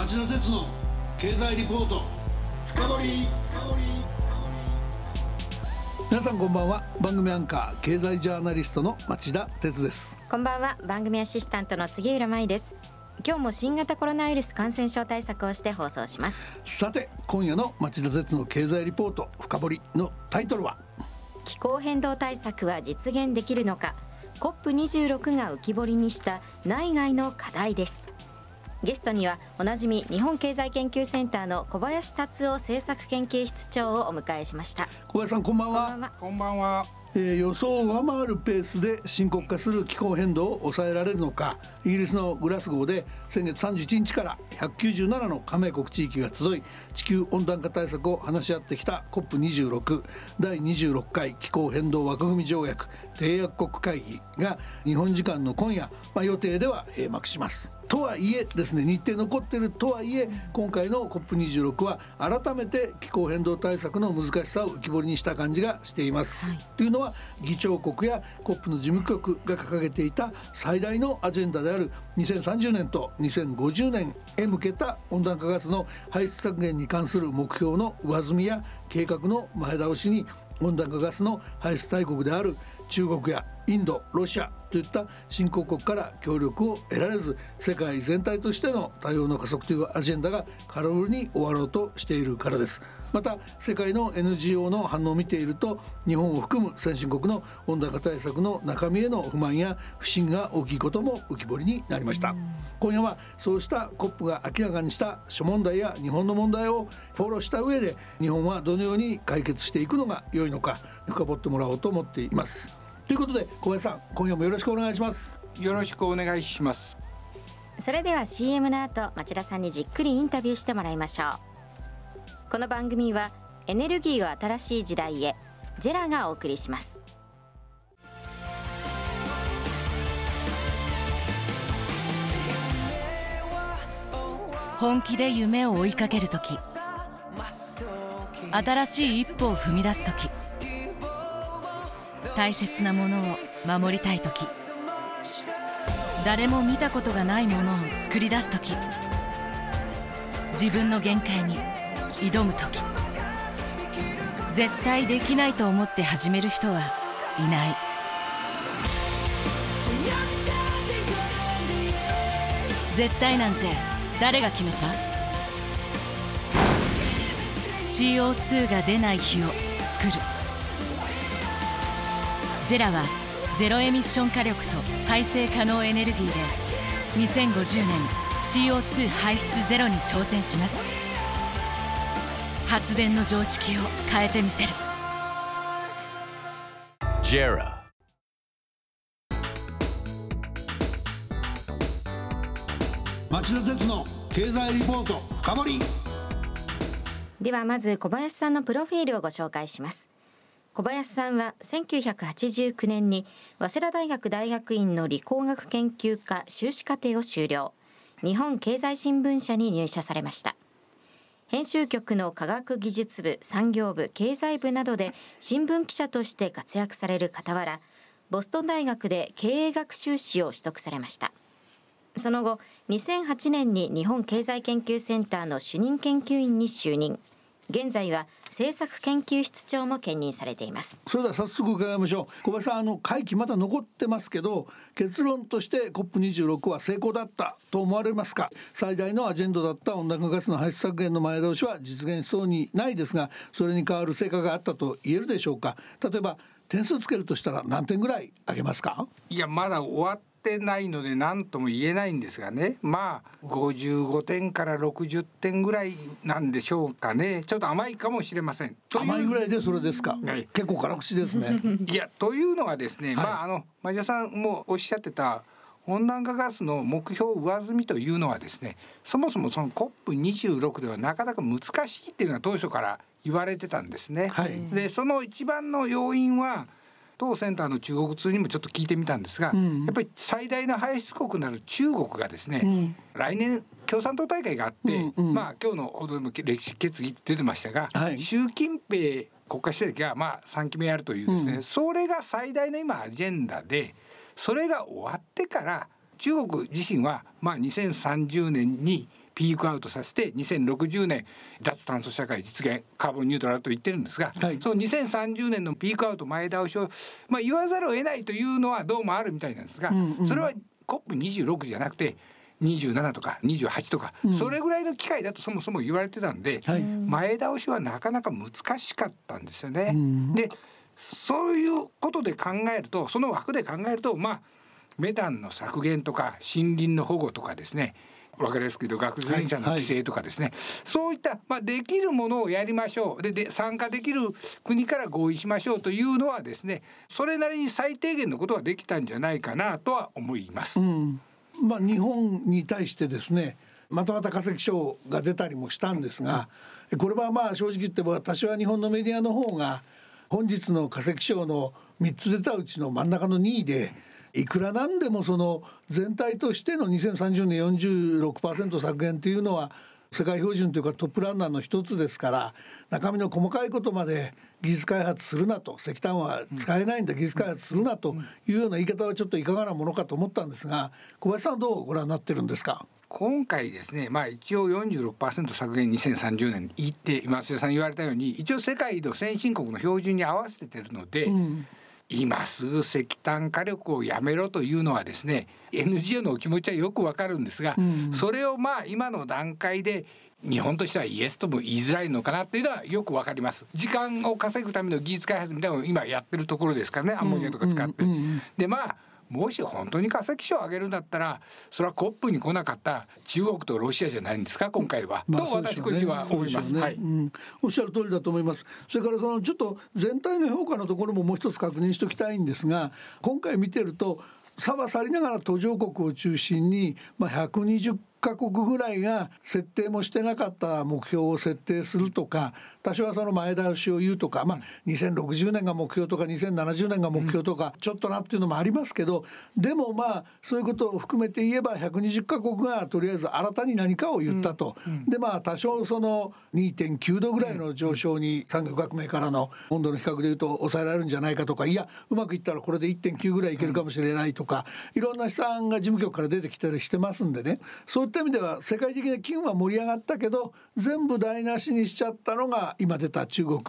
町田鉄の経済リポート。深掘皆さんこんばんは。番組アンカー経済ジャーナリストの町田鉄です。こんばんは。番組アシスタントの杉浦舞です。今日も新型コロナウイルス感染症対策をして放送します。さて今夜の町田鉄の経済リポート深掘のタイトルは？気候変動対策は実現できるのか。COP26 が浮き彫りにした内外の課題ですゲストにはおなじみ日本経済研究センターの小林達夫政策研究室長をお迎えしました。小林さんこんばんは。こんばんはえー、予想を上回るペースで深刻化する気候変動を抑えられるのかイギリスのグラスゴーで先月31日から197の加盟国地域が集い地球温暖化対策を話し合ってきた COP26 第26回気候変動枠組条約締約国会議が日本時間の今夜、まあ、予定では閉幕します。とはいえですね日程残ってるとはいえ今回の COP26 は改めて気候変動対策の難しさを浮き彫りにした感じがしています。はい、というのは議長国や COP の事務局が掲げていた最大のアジェンダである2030年と2050年へ向けた温暖化ガスの排出削減に関する目標の上積みや計画の前倒しに温暖化ガスの排出大国である中国やインドロシアといった新興国から協力を得られず世界全体としての多様の加速というアジェンダが空振りに終わろうとしているからです。また世界の NGO の反応を見ていると日本を含む先進国の温暖化対策の中身への不満や不信が大きいことも浮き彫りになりました。今夜はそうした COP が明らかにした諸問題や日本の問題をフォローした上で日本はどのように解決していくのが良いのか深掘ってもらおうと思っています。ということで小林さん今夜もよろしくお願いします。よろしくお願いします。それでは CM の後町田さんにじっくりインタビューしてもらいましょう。この番組はエネルギーを新しい時代へジェラがお送りします。本気で夢を追いかける時新しい一歩を踏み出す時大切なものを守りたい時。誰も見たことがないものを作り出す時。自分の限界に挑む時。絶対できないと思って始める人はいない。絶対なんて誰が決めた？CO2 が出ない日を作る。ジェラはゼロエミッション火力と再生可能エネルギーで2050年 CO2 排出ゼロに挑戦します。発電の常識を変えてみせる。ジェラ。町田鉄の経済リポート深掘ではまず小林さんのプロフィールをご紹介します小林さんは1989年に早稲田大学大学院の理工学研究科修士課程を修了。日本経済新聞社に入社されました。編集局の科学技術部産業部経済部などで新聞記者として活躍される傍らボストン大学で経営学修士を取得されました。その後2008年に日本経済研究センターの主任研究員に就任。現在は政策研究室長も兼任されています。それでは早速伺いましょう。小林さんあの会期まだ残ってますけど結論として COP26 は成功だったと思われますか？最大のアジェンダだった温暖化ガスの排出削減の前倒しは実現しそうにないですがそれに代わる成果があったと言えるでしょうか？例えば点数つけるとしたら何点ぐらいあげますか？いやまだ終わっってないので何とも言えないんですがね。まあ55点から60点ぐらいなんでしょうかね。ちょっと甘いかもしれません。甘いぐらいでそれですか、はい、結構辛口ですね。いやというのはですね、はい、まああの前田さんもおっしゃってた温暖化ガスの目標上積みというのはですねそもそもその COP26 ではなかなか難しいっていうのは当初から言われてたんですね。はい、でその一番の要因は当センターの中国通にもちょっと聞いてみたんですが、うん、やっぱり最大の排出国なる中国がですね、うん、来年共産党大会があって、うんうん、まあ今日の報道でも歴史決議出てましたが、はい、習近平国家主席がまあ3期目やるというですね、うん、それが最大の今アジェンダでそれが終わってから中国自身はまあ2030年にピークアウトさせて2060年脱炭素社会実現カーボンニュートラルと言ってるんですが、はい、その2030年のピークアウト前倒しを、まあ、言わざるを得ないというのはどうもあるみたいなんですが、うんうん、それは COP26 じゃなくて27とか28とか、うん、それぐらいの機会だとそもそも言われてたんで、はい、前倒しはなかなか難しかったんですよね。うん、でそういうことで考えるとその枠で考えるとまあメタンの削減とか森林の保護とかですね分かりやすく言うと学術者の規制とかですね、はいはい、そういった、まあ、できるものをやりましょう。でで参加できる国から合意しましょうというのはですねそれなりに最低限のことはできたんじゃないかなとは思います。うん。まあ、日本に対してですねまたまた化石賞が出たりもしたんですがこれはまあ正直言って私は日本のメディアの方が本日の化石賞の3つ出たうちの真ん中の2位でいくらなんでもその全体としての2030年46%削減というのは世界標準というかトップランナーの一つですから中身の細かいことまで技術開発するなと石炭は使えないんだ、技術開発するなというような言い方はちょっといかがなものかと思ったんですが小林さんはどうご覧になってるんですか？今回ですね、まあ、一応46%削減2030年言って松田さん言われたように一応世界の先進国の標準に合わせてるので、うん、今すぐ石炭火力をやめろというのはですね NGO のお気持ちはよくわかるんですが、うん、それをまあ今の段階で日本としてはイエスとも言いづらいのかなっていうのはよくわかります。時間を稼ぐための技術開発みたいなのを今やってるところですからねアンモニアとか使って。でまあもし本当に化石賞を上げるんだったらそれはコップに来なかった中国とロシアじゃないんですか今回は、まあ、と私個人は思います、ね、はい、うん、おっしゃる通りだと思います。それからそのちょっと全体の評価のところももう一つ確認しておきたいんですが今回見てると差は去りながら途上国を中心に、まあ、120カ国ぐらいが設定もしてなかった目標を設定するとか多少はその前倒しを言うとか、まあ、2060年が目標とか2070年が目標とかちょっとなっていうのもありますけどでもまあそういうことを含めて言えば120カ国がとりあえず新たに何かを言ったと。でまあ多少その2.9度ぐらいの上昇に産業革命からの温度の比較でいうと抑えられるんじゃないかとかいやうまくいったらこれで1.9ぐらいいけるかもしれないとかいろんな試算が事務局から出てきたりしてますんでねそうった意味では世界的な機運は盛り上がったけど全部台無しにしちゃったのが今出た中国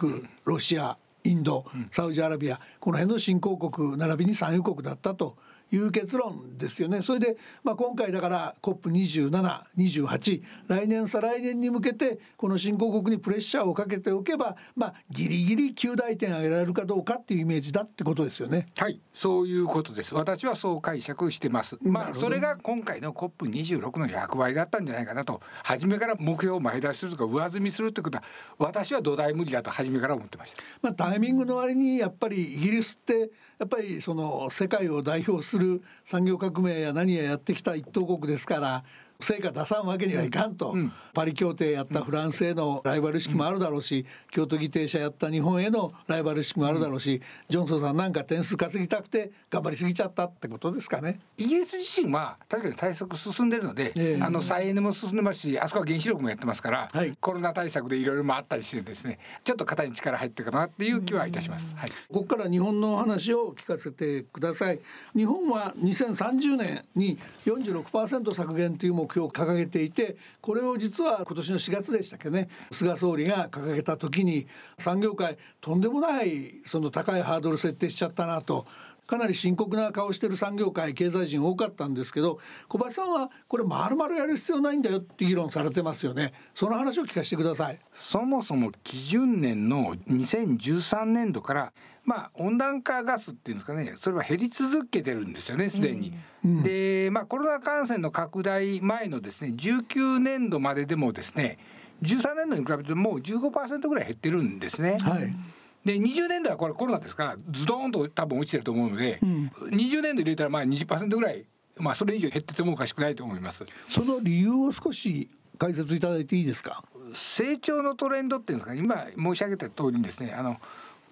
ロシアインドサウジアラビアこの辺の新興国並びに産油国だったと。いう結論ですよね。それで、まあ、今回だから COP2728 来年再来年に向けてこの新興国にプレッシャーをかけておけば、まあ、ギリギリ9大点上げられるかどうかっていうイメージだってことですよね。はいそういうことです私はそう解釈してます。まあそれが今回の COP26 の役割だったんじゃないかなと初めから目標を前出しするとか上積みするってことは私は土台無理だと初めから思ってました。まあ、タイミングの割にやっぱりイギリスってやっぱりその世界を代表する産業革命や何ややってきた一等国ですから成果出さんわけにはいかんと、うん、パリ協定やったフランスへのライバル意識もあるだろうし、うん、京都議定者やった日本へのライバル意識もあるだろうし、うん、ジョンソンさんなんか点数稼ぎたくて頑張りすぎちゃったってことですかね。イギリス自身は確かに対策進んでるので、えー、あの再エネも進んでますしあそこは原子力もやってますから、はい、コロナ対策でいろいろもあったりしてですねちょっと肩に力入ってるかなっていう気はいたします。はい、ここから日本の話を聞かせてください。日本は2030年に46%削減とい。う目標を掲げていてこれを実は今年の4月でしたっけね菅総理が掲げた時に産業界とんでもないその高いハードル設定しちゃったなと。かなり深刻な顔してる産業界経済人多かったんですけど小林さんはこれまるまるやる必要ないんだよって議論されてますよね。その話を聞かせてください。そもそも基準年の2013年度からまあ温暖化ガスっていうんですかねそれは減り続けてるんですよねすでに。うん、でまあコロナ感染の拡大前のですね19年度まででもですね13年度に比べてもう15%ぐらい減ってるんですね。はいで20年度はこれコロナですからズドンと多分落ちてると思うので、うん、20年度入れたらまあ20%ぐらいまあそれ以上減っててもおかしくないと思います。その理由を少し解説いただいていいですか？成長のトレンドっていうんですか今申し上げた通りにですねあの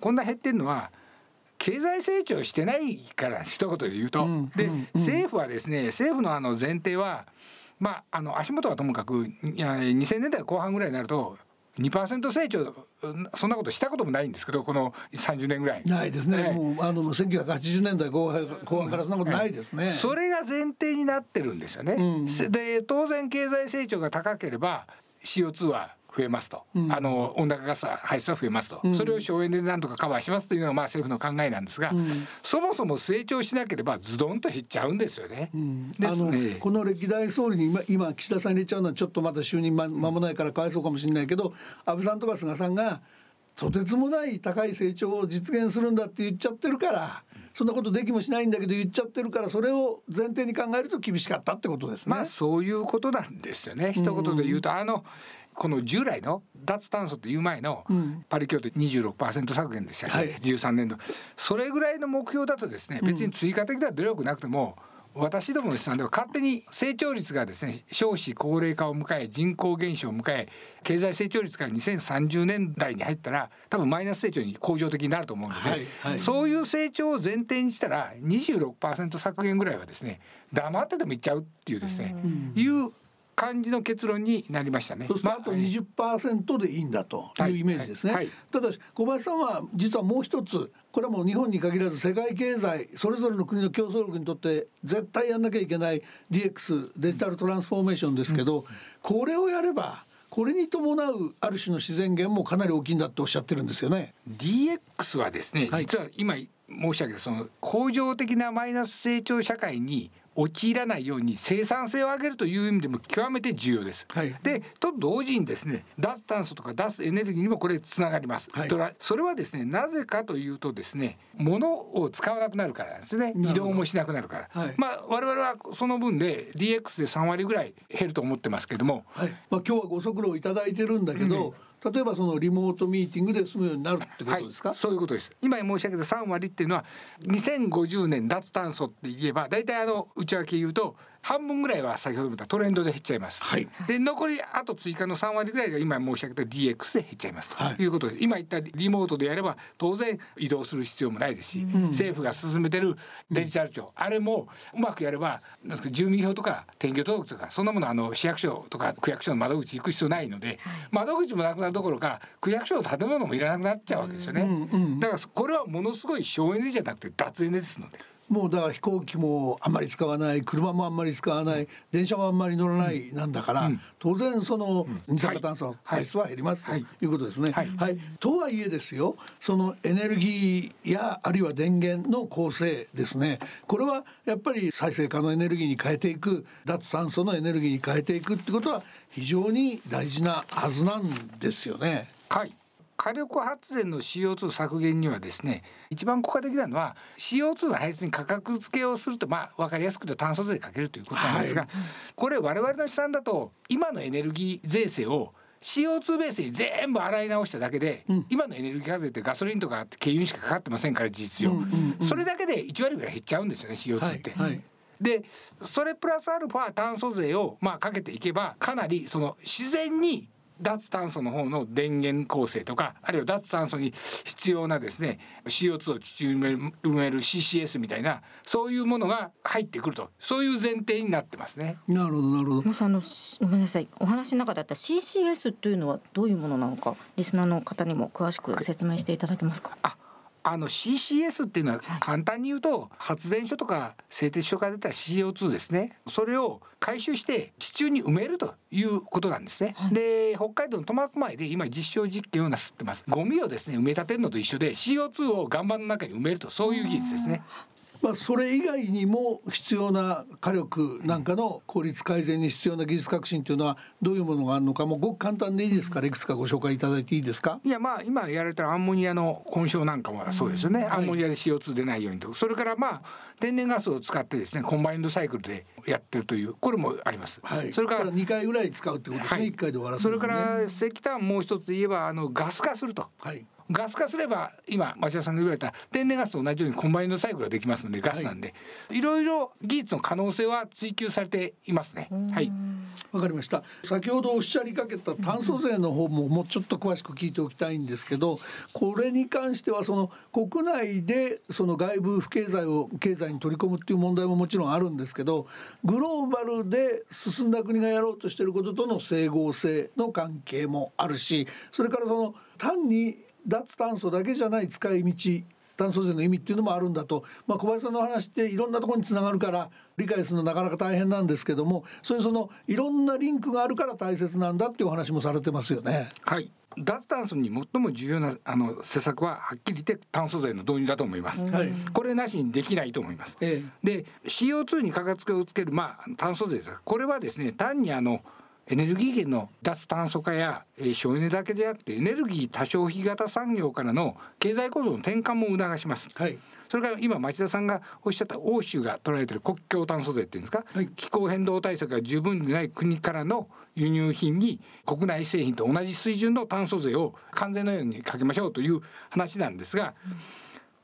こんな減ってるのは経済成長してないから一言で言うと、うん、で、うん、政府はですね政府のあの前提はまああの足元はともかくいや2000年代後半ぐらいになると2%成長そんなことしたこともないんですけどこの30年ぐらい。ないですね、もうあの1980年代後半後半からそんなことないですね、はい、それが前提になってるんですよね、うん、で当然経済成長が高ければ CO2 は増えますと、うん、あの温暖化ガス排出は増えますと、うん、それを省エネでなんとかカバーしますというのがまあ政府の考えなんですが、うん、そもそも成長しなければズドンと減っちゃうんですよね。ですね。この歴代総理に今今岸田さん入れちゃうのはちょっとまだ就任ま間もないからかわいそうかもしれないけど安倍さんとか菅さんがとてつもない高い成長を実現するんだって言っちゃってるからそんなことできもしないんだけど言っちゃってるからそれを前提に考えると厳しかったってことですね。まあそういうことなんですよね。一言で言うと、あのこの従来の脱炭素という前のパリ協定26%削減でしたっけ、はい、13年度。それぐらいの目標だとですね別に追加的な努力なくても、私どもの試算では勝手に成長率がですね少子高齢化を迎え人口減少を迎え経済成長率が2030年代に入ったら多分マイナス成長に向上的になると思うので、はいはい、そういう成長を前提にしたら26%削減ぐらいはですね黙ってでもいっちゃうっていうですね、いう感じの結論になりましたね。そうするとあと20%でいいんだというイメージですね。はいはい、ただし小林さんは実はもう一つこれはもう日本に限らず世界経済それぞれの国の競争力にとって絶対やんなきゃいけない DX デジタルトランスフォーメーションですけど、うん、これをやればこれに伴うある種の自然源もかなり大きいんだっておっしゃってるんですよね。DX はですね、実は今申し上げたその恒常的なマイナス成長社会に陥らないように生産性を上げるという意味でも極めて重要です。はい、でと同時にですね脱炭素とか脱エネルギーにもこれつながります。はい、それはですねなぜかというとですね物を使わなくなるからなんですね。移動もしなくなるから。はい、まあ我々はその分で DX で3割ぐらい減ると思ってますけども、はい。まあ、今日はご足労いただいてるんだけど、うん例えばそのリモートミーティングで済むようになるってことですか、はい、そういうことです。今申し上げた3割っていうのは2050年脱炭素って言えば大体あの内訳言うと半分ぐらいは先ほども言ったトレンドで減っちゃいます。はい、で残りあと追加の3割ぐらいが今申し上げた DX で減っちゃいますということで、はい、今言ったリモートでやれば当然移動する必要もないですし、うん、政府が進めてるデジタル庁、うん、あれもうまくやればなんですか住民票とか転居届とかそんなものあの市役所とか区役所の窓口行く必要ないので、はい、窓口もなくなるどころか区役所の建物もいらなくなっちゃうわけですよね。うんうん、だからこれはものすごい省エネじゃなくて脱エネですので。もうだから飛行機もあんまり使わない車もあんまり使わない、電車もあんまり乗らない、なんだから、うん、当然その二酸化炭素の排出は減ります、ということですね。はい、はい、とはいえですよそのエネルギーやあるいは電源の構成ですね。これはやっぱり再生可能エネルギーに変えていく脱炭素のエネルギーに変えていくってことは非常に大事なはずなんですよね。はい火力発電の CO2 削減にはですね一番効果的なのは CO2 の排出に価格付けをするとまあ分かりやすく言うと炭素税かけるということなんですが、はい、これ我々の試算だと今のエネルギー税制を CO2 ベースに全部洗い直しただけで、うん、今のエネルギー課税ってガソリンとか軽油にしかかかってませんから事実上、うんうんうん、それだけで1割ぐらい減っちゃうんですよね CO2 って。はいはい。でそれプラスアルファ炭素税をまあかけていけばかなりその自然に脱炭素の方の電源構成とかあるいは脱炭素に必要なですね CO2 を地中に埋める CCS みたいなそういうものが入ってくるとそういう前提になってますね。なるほどなるほど。もあのごめんなさいお話の中だった CCS というのはどういうものなのかリスナーの方にも詳しく説明していただけますか？ああの CCS っていうのは簡単に言うと発電所とか製鉄所から出た CO2 ですね。それを回収して地中に埋めるということなんですね、はい、で北海道の苫小牧で今実証実験をなさってます。ゴミをですね埋め立てるのと一緒で CO2 を岩盤の中に埋めるとそういう技術ですねまあ、それ以外にも必要な火力なんかの効率改善に必要な技術革新というのはどういうものがあるのかもごく簡単でいいですか？らいくつかご紹介いただいていいですか？いやまあ今言われたアンモニアの混焼なんかもそうですよね、うん。はい、アンモニアで CO2 出ないようにと。それからまあ天然ガスを使ってですねコンバインドサイクルでやってるというこれもあります、はい、それから2回ぐらい使うってことですね、はい、1回で終わらせる、ね、それから石炭もう一つ言えばあのガス化すると。はいガス化すれば今町田さんが言われた天然ガスと同じようにコンバインドサイクルができますのでガスなんで、はい、いろいろ技術の可能性は追求されていますね。はい。わかりました。先ほどおっしゃりかけた炭素税の方ももうちょっと詳しく聞いておきたいんですけどこれに関してはその国内でその外部不経済を経済に取り込むっていう問題ももちろんあるんですけどグローバルで進んだ国がやろうとしてることとの整合性の関係もあるしそれからその単に脱炭素だけじゃない使い道炭素税の意味っていうのもあるんだと、まあ、小林さんの話っていろんなところにつながるから理解するのなかなか大変なんですけどもそういうそのいろんなリンクがあるから大切なんだっていうお話もされてますよね。はい。脱炭素に最も重要なあの施策ははっきり言って炭素税の導入だと思います、はい、これなしにできないと思います、ええ、で CO2 に価格をつけるまあ炭素税です。これはですね単にあのエネルギー源の脱炭素化や、えー、省エネだけでなくてエネルギー多消費型産業からの経済構造の転換も促します。はい、それから今町田さんがおっしゃった欧州が取られている国境炭素税っていうんですか、はい、気候変動対策が十分でない国からの輸入品に国内製品と同じ水準の炭素税を関税のようにかけましょうという話なんですが、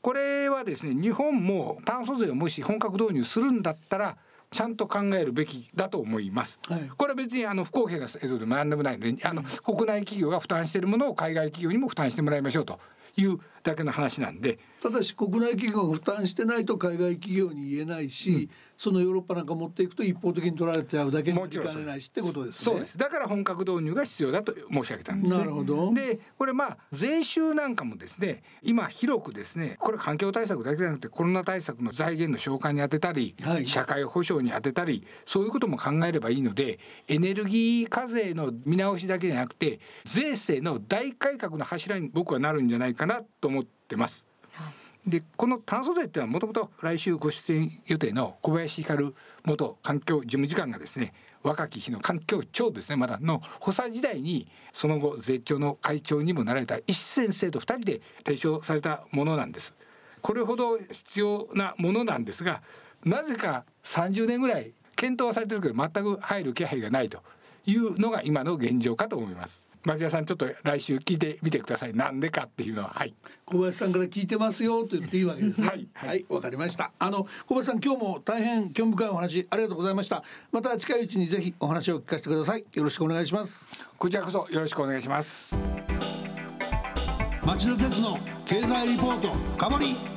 これはですね日本も炭素税をもし本格導入するんだったらちゃんと考えるべきだと思います。はい、これは別にあの不公平な制度でも何でもないので、あの国内企業が負担しているものを海外企業にも負担してもらいましょうというだけの話なんで。ただし国内企業が負担してないと海外企業に言えないし、うん。そのヨーロッパなんか持っていくと一方的に取られちゃうだけになりかねないしってことですね。そうです。だから本格導入が必要だと申し上げたんです、ね、なるほど。でこれまあ税収なんかもですね今広くですねこれ環境対策だけじゃなくてコロナ対策の財源の償還に充てたり、はい、社会保障に充てたりそういうことも考えればいいのでエネルギー課税の見直しだけじゃなくて税制の大改革の柱に僕はなるんじゃないかなと思ってます。でこの炭素税っていうのはもともと来週ご出演予定の小林光元環境事務次官がですね若き日の環境庁ですねまだの補佐時代にその後税調の会長にもなられた石先生と2人で提唱されたものなんです。これほど必要なものなんですがなぜか30年ぐらい検討はされてるけど全く入る気配がないというのが今の現状かと思います。松屋さんちょっと来週聞いてみてください。なんでかっていうのははい。小林さんから聞いてますよと言っていいわけですね。はいはい。わ、はい、かりました。あの小林さん今日も大変興味深いお話ありがとうございました。また近いうちにぜひお話を聞かせてください。よろしくお願いします。こちらこそよろしくお願いします。町田鉄の経済リポート深掘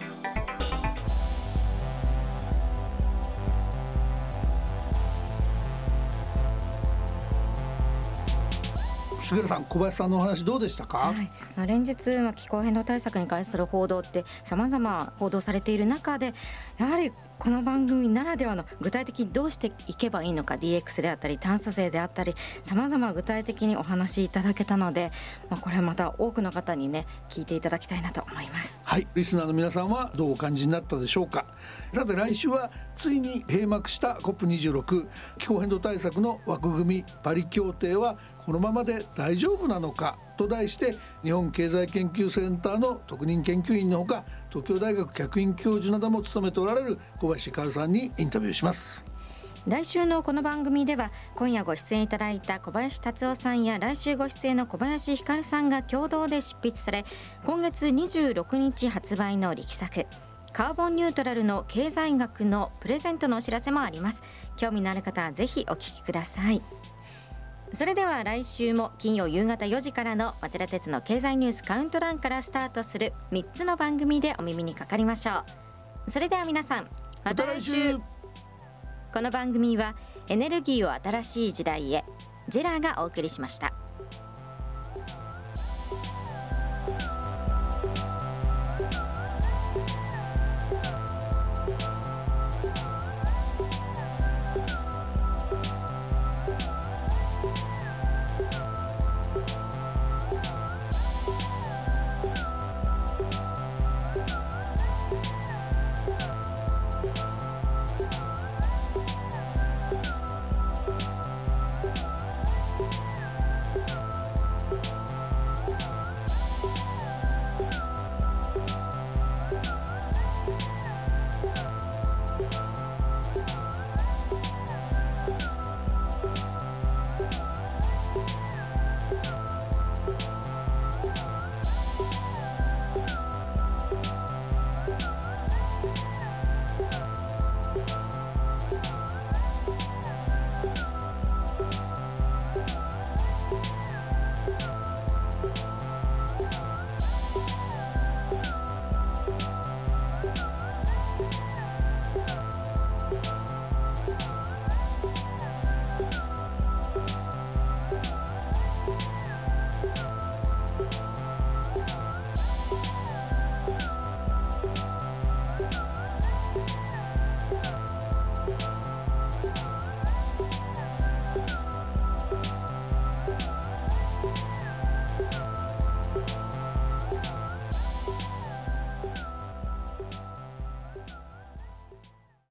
り杉浦さん小林さんのお話どうでしたか、はい、まあ、連日、まあ、気候変動対策に関する報道ってさまざま報道されている中でやはりこの番組ならではの具体的にどうしていけばいいのか DX であったり炭素税であったりさまざま具体的にお話しいただけたので、まあ、これまた多くの方にね聞いていただきたいなと思います。はいリスナーの皆さんはどうお感じになったでしょうか。さて来週はついに閉幕した COP26 気候変動対策の枠組みパリ協定はこのままで大丈夫なのかと題して日本経済研究センターの特任研究員のほか東京大学客員教授なども務めておられる小林香さんにインタビューします。来週のこの番組では今夜ご出演いただいた小林達夫さんや来週ご出演の小林ひかるさんが共同で執筆され今月26日発売の力作カーボンニュートラルの経済学のプレゼントのお知らせもあります。興味のある方はぜひお聞きください。それでは来週も金曜夕方4時からの町田鉄の経済ニュースカウントダウンからスタートする3つの番組でお耳にかかりましょう。それでは皆さんまた来週。この番組はエネルギーを新しい時代へジェラーがお送りしました